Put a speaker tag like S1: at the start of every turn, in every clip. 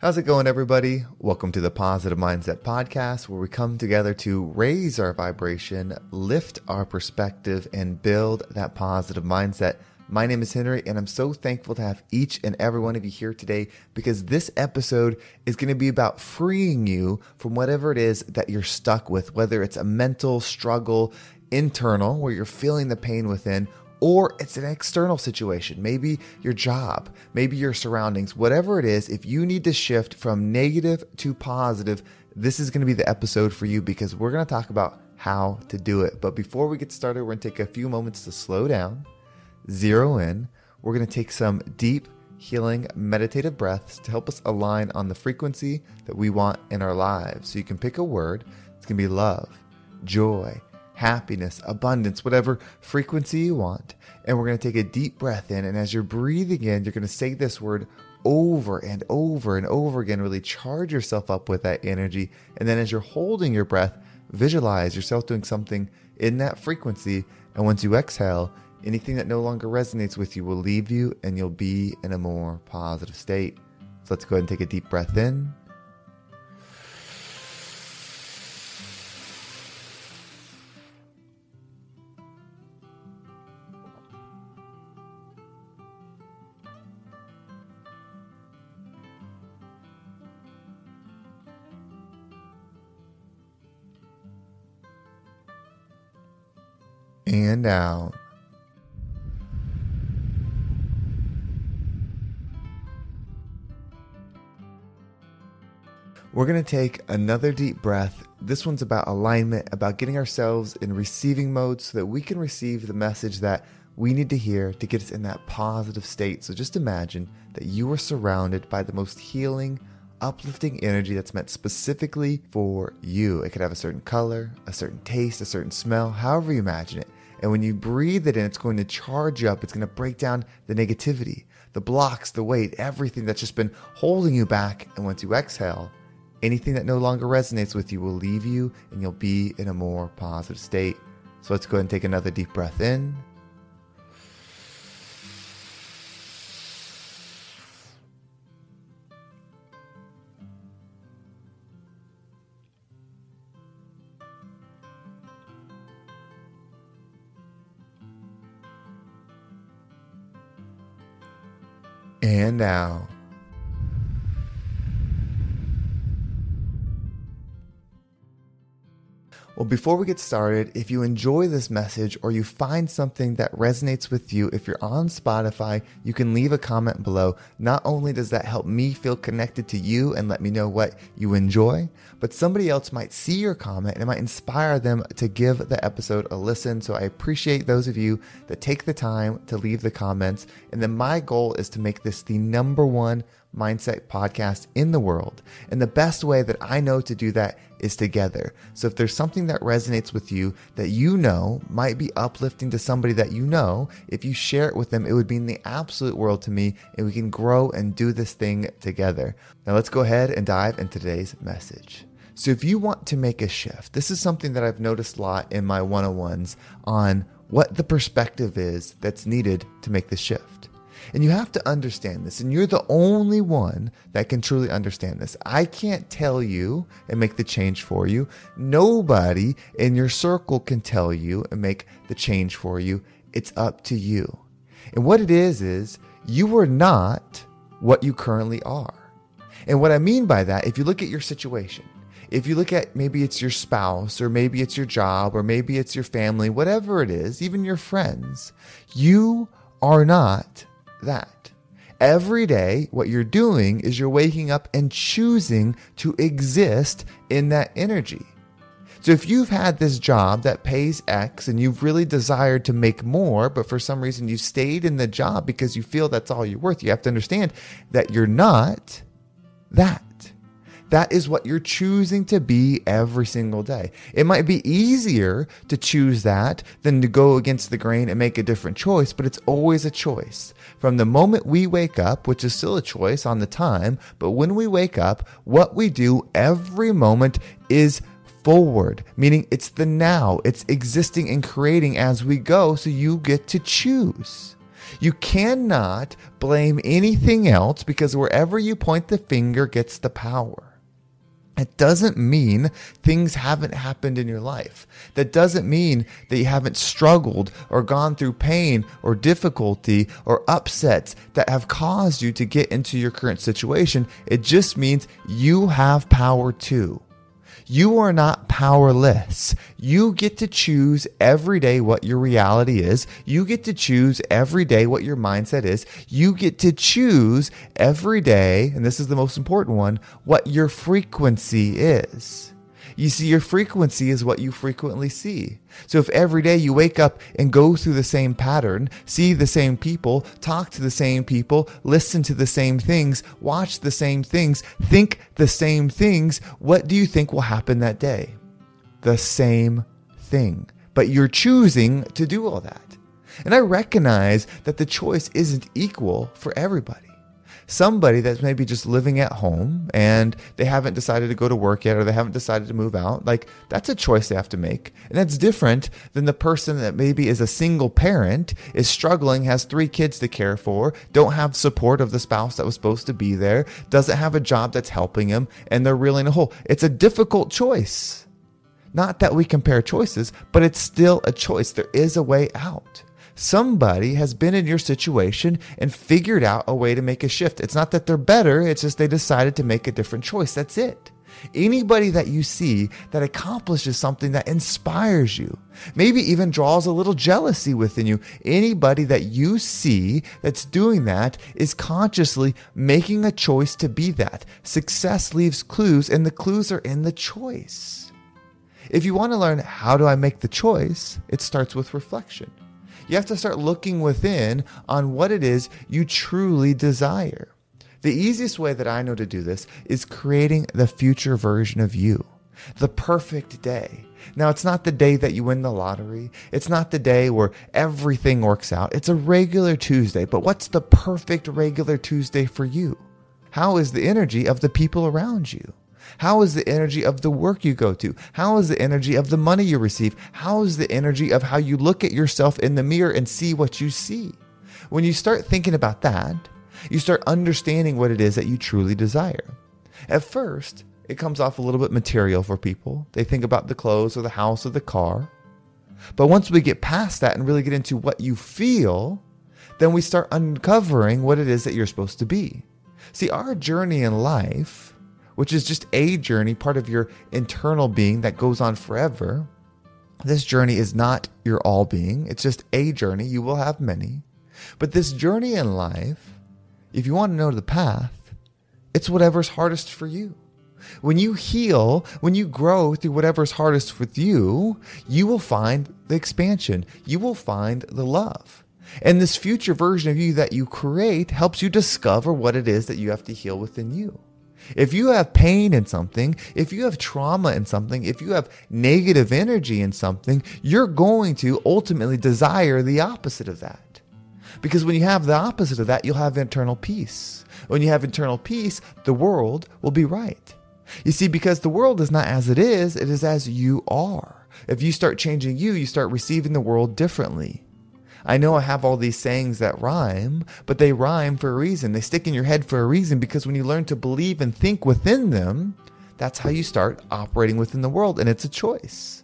S1: How's it going, everybody? Welcome to the Positive Mindset Podcast, where we come together to raise our vibration, lift our perspective, and build that positive mindset. My name is Henry, and I'm so thankful to have each and every one of you here today because this episode is going to be about freeing you from whatever it is that you're stuck with, whether it's a mental struggle, internal, where you're feeling the pain within, or it's an external situation, maybe your job, maybe your surroundings, whatever it is, if you need to shift from negative to positive, this is going to be the episode for you because we're going to talk about how to do it. But before we get started, we're going to take a few moments to slow down, zero in. We're going to take some deep, healing, meditative breaths to help us align on the frequency that we want in our lives. So you can pick a word, it's going to be love, joy, happiness, abundance, whatever frequency you want. And we're going to take a deep breath in. And as you're breathing in, you're going to say this word over and over and over again. Really charge yourself up with that energy. And then as you're holding your breath, visualize yourself doing something in that frequency. And once you exhale, anything that no longer resonates with you will leave you and you'll be in a more positive state. So let's go ahead and take a deep breath in. And out. We're going to take another deep breath. This one's about alignment, about getting ourselves in receiving mode so that we can receive the message that we need to hear to get us in that positive state. So just imagine that you are surrounded by the most healing, uplifting energy that's meant specifically for you. It could have a certain color, a certain taste, a certain smell, however you imagine it. And when you breathe it in, it's going to charge up. It's going to break down the negativity, the blocks, the weight, everything that's just been holding you back. And once you exhale, anything that no longer resonates with you will leave you and you'll be in a more positive state. So let's go ahead and take another deep breath in. And out. Well, before we get started, if you enjoy this message or you find something that resonates with you, if you're on Spotify, you can leave a comment below. Not only does that help me feel connected to you and let me know what you enjoy, but somebody else might see your comment and it might inspire them to give the episode a listen. So I appreciate those of you that take the time to leave the comments. And then my goal is to make this the number one mindset podcast in the world. And the best way that I know to do that is together. So if there's something that resonates with you that you know might be uplifting to somebody that you know, if you share it with them, it would mean the absolute world to me and we can grow and do this thing together. Now let's go ahead and dive into today's message. So if you want to make a shift, this is something that I've noticed a lot in my one-on-ones on what the perspective is that's needed to make the shift. And you have to understand this, and you're the only one that can truly understand this. I can't tell you and make the change for you. Nobody in your circle can tell you and make the change for you. It's up to you. And what it is, is you are not what you currently are. And what I mean by that, if you look at your situation, if you look at maybe it's your spouse or maybe it's your job or maybe it's your family, whatever it is, even your friends, you are not that. Every day, what you're doing is you're waking up and choosing to exist in that energy. So if you've had this job that pays X and you've really desired to make more, but for some reason you stayed in the job because you feel that's all you're worth, you have to understand that you're not that. That is what you're choosing to be every single day. It might be easier to choose that than to go against the grain and make a different choice, but it's always a choice. From the moment we wake up, which is still a choice on the time, but when we wake up, what we do every moment is forward, meaning it's the now, it's existing and creating as we go, so you get to choose. You cannot blame anything else because wherever you point the finger gets the power. It doesn't mean things haven't happened in your life. That doesn't mean that you haven't struggled or gone through pain or difficulty or upsets that have caused you to get into your current situation. It just means you have power too. You are not powerless. You get to choose every day what your reality is. You get to choose every day what your mindset is. You get to choose every day, and this is the most important one, what your frequency is. You see, your frequency is what you frequently see. So if every day you wake up and go through the same pattern, see the same people, talk to the same people, listen to the same things, watch the same things, think the same things, what do you think will happen that day? The same thing. But you're choosing to do all that. And I recognize that the choice isn't equal for everybody somebody that's maybe just living at home and they haven't decided to go to work yet or they haven't decided to move out, like that's a choice they have to make. And that's different than the person that maybe is a single parent, is struggling, has three kids to care for, don't have support of the spouse that was supposed to be there, doesn't have a job that's helping them, and they're reeling a hole. It's a difficult choice. Not that we compare choices, but it's still a choice. There is a way out. Somebody has been in your situation and figured out a way to make a shift. It's not that they're better, it's just they decided to make a different choice. That's it. Anybody that you see that accomplishes something that inspires you, maybe even draws a little jealousy within you, anybody that you see that's doing that is consciously making a choice to be that. Success leaves clues, and the clues are in the choice. If you want to learn how do I make the choice, it starts with reflection. You have to start looking within on what it is you truly desire. The easiest way that I know to do this is creating the future version of you, the perfect day. Now, it's not the day that you win the lottery. It's not the day where everything works out. It's a regular Tuesday. But what's the perfect regular Tuesday for you? How is the energy of the people around you? How is the energy of the work you go to? How is the energy of the money you receive? How is the energy of how you look at yourself in the mirror and see what you see? When you start thinking about that, you start understanding what it is that you truly desire. At first, it comes off a little bit material for people. They think about the clothes or the house or the car. But once we get past that and really get into what you feel, then we start uncovering what it is that you're supposed to be. See, our journey in life which is just a journey, part of your internal being that goes on forever. This journey is not your all being, it's just a journey. You will have many. But this journey in life, if you want to know the path, it's whatever's hardest for you. When you heal, when you grow through whatever's hardest with you, you will find the expansion. You will find the love. And this future version of you that you create helps you discover what it is that you have to heal within you. If you have pain in something, if you have trauma in something, if you have negative energy in something, you're going to ultimately desire the opposite of that. Because when you have the opposite of that, you'll have internal peace. When you have internal peace, the world will be right. You see, because the world is not as it is, it is as you are. If you start changing you, you start receiving the world differently. I know I have all these sayings that rhyme, but they rhyme for a reason. They stick in your head for a reason because when you learn to believe and think within them, that's how you start operating within the world, and it's a choice.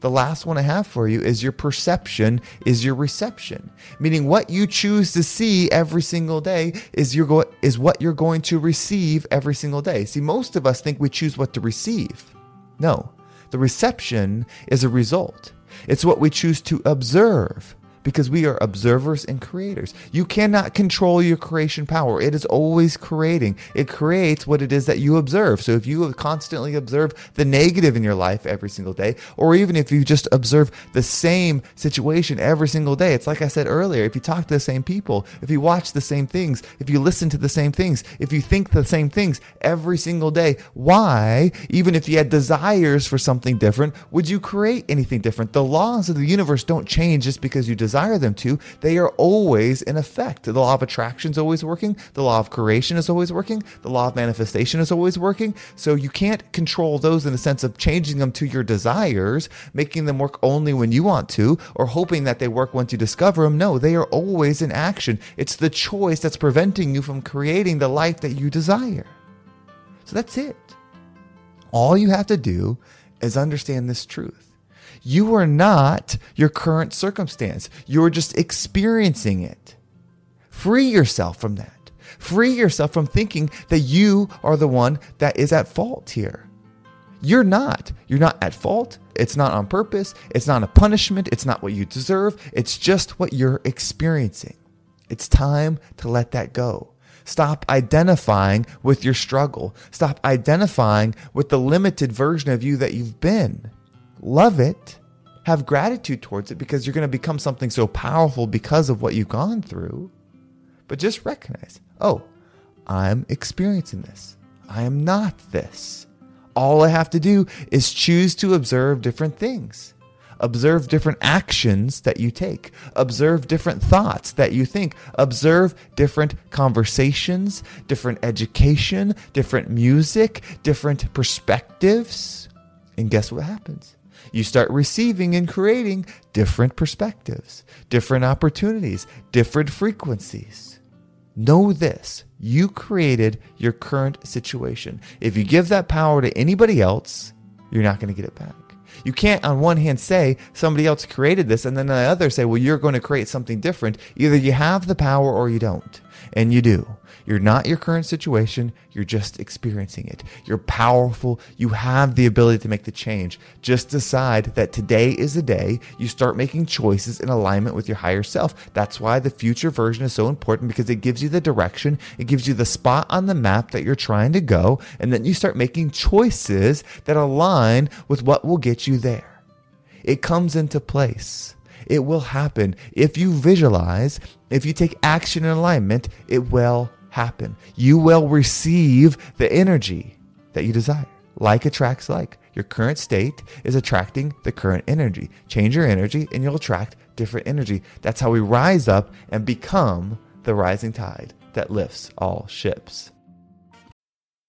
S1: The last one I have for you is your perception is your reception, meaning what you choose to see every single day is your go- is what you're going to receive every single day. See, most of us think we choose what to receive. No, the reception is a result. It's what we choose to observe because we are observers and creators. You cannot control your creation power. It is always creating. It creates what it is that you observe. So if you constantly observe the negative in your life every single day, or even if you just observe the same situation every single day, it's like I said earlier, if you talk to the same people, if you watch the same things, if you listen to the same things, if you think the same things every single day, why, even if you had desires for something different, would you create anything different? The laws of the universe don't change just because you desire them to. They are always in effect. The law of attraction is always working. The law of creation is always working. The law of manifestation is always working. So you can't control those in the sense of changing them to your desires, making them work only when you want to, or hoping that they work once you discover them. No, they are always in action. It's the choice that's preventing you from creating the life that you desire. So that's it. All you have to do is understand this truth. You are not your current circumstance. You're just experiencing it. Free yourself from that. Free yourself from thinking that you are the one that is at fault here. You're not. You're not at fault. It's not on purpose. It's not a punishment. It's not what you deserve. It's just what you're experiencing. It's time to let that go. Stop identifying with your struggle. Stop identifying with the limited version of you that you've been. Love it. Have gratitude towards it because you're going to become something so powerful because of what you've gone through. But just recognize oh, I'm experiencing this. I am not this. All I have to do is choose to observe different things. Observe different actions that you take. Observe different thoughts that you think. Observe different conversations, different education, different music, different perspectives. And guess what happens? You start receiving and creating different perspectives, different opportunities, different frequencies. Know this you created your current situation. If you give that power to anybody else, you're not going to get it back. You can't, on one hand, say somebody else created this, and then on the other say, well, you're going to create something different. Either you have the power or you don't. And you do. You're not your current situation. You're just experiencing it. You're powerful. You have the ability to make the change. Just decide that today is the day you start making choices in alignment with your higher self. That's why the future version is so important because it gives you the direction. It gives you the spot on the map that you're trying to go. And then you start making choices that align with what will get you there. It comes into place. It will happen. If you visualize, if you take action in alignment, it will happen. You will receive the energy that you desire. Like attracts like. Your current state is attracting the current energy. Change your energy and you'll attract different energy. That's how we rise up and become the rising tide that lifts all ships.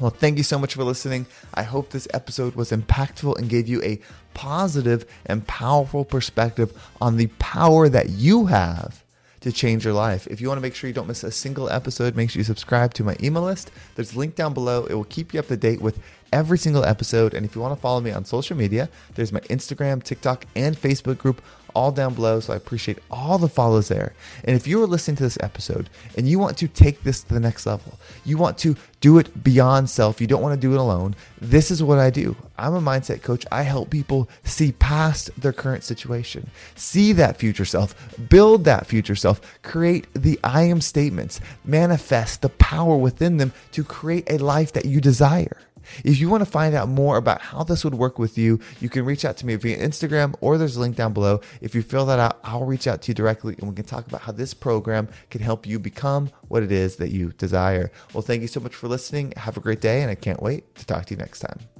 S1: Well, thank you so much for listening. I hope this episode was impactful and gave you a positive and powerful perspective on the power that you have to change your life. If you want to make sure you don't miss a single episode, make sure you subscribe to my email list. There's a link down below. It will keep you up to date with every single episode. And if you want to follow me on social media, there's my Instagram, TikTok, and Facebook group all down below. So I appreciate all the follows there. And if you are listening to this episode and you want to take this to the next level, you want to do it beyond self, you don't want to do it alone, this is what I do. I'm a mindset coach. I help people see past their current situation, see that future self, build that future self, create the I am statements, manifest the power within them to create a life that you desire. If you want to find out more about how this would work with you, you can reach out to me via Instagram or there's a link down below. If you fill that out, I'll reach out to you directly and we can talk about how this program can help you become what it is that you desire. Well, thank you so much for listening. Have a great day, and I can't wait to talk to you next time.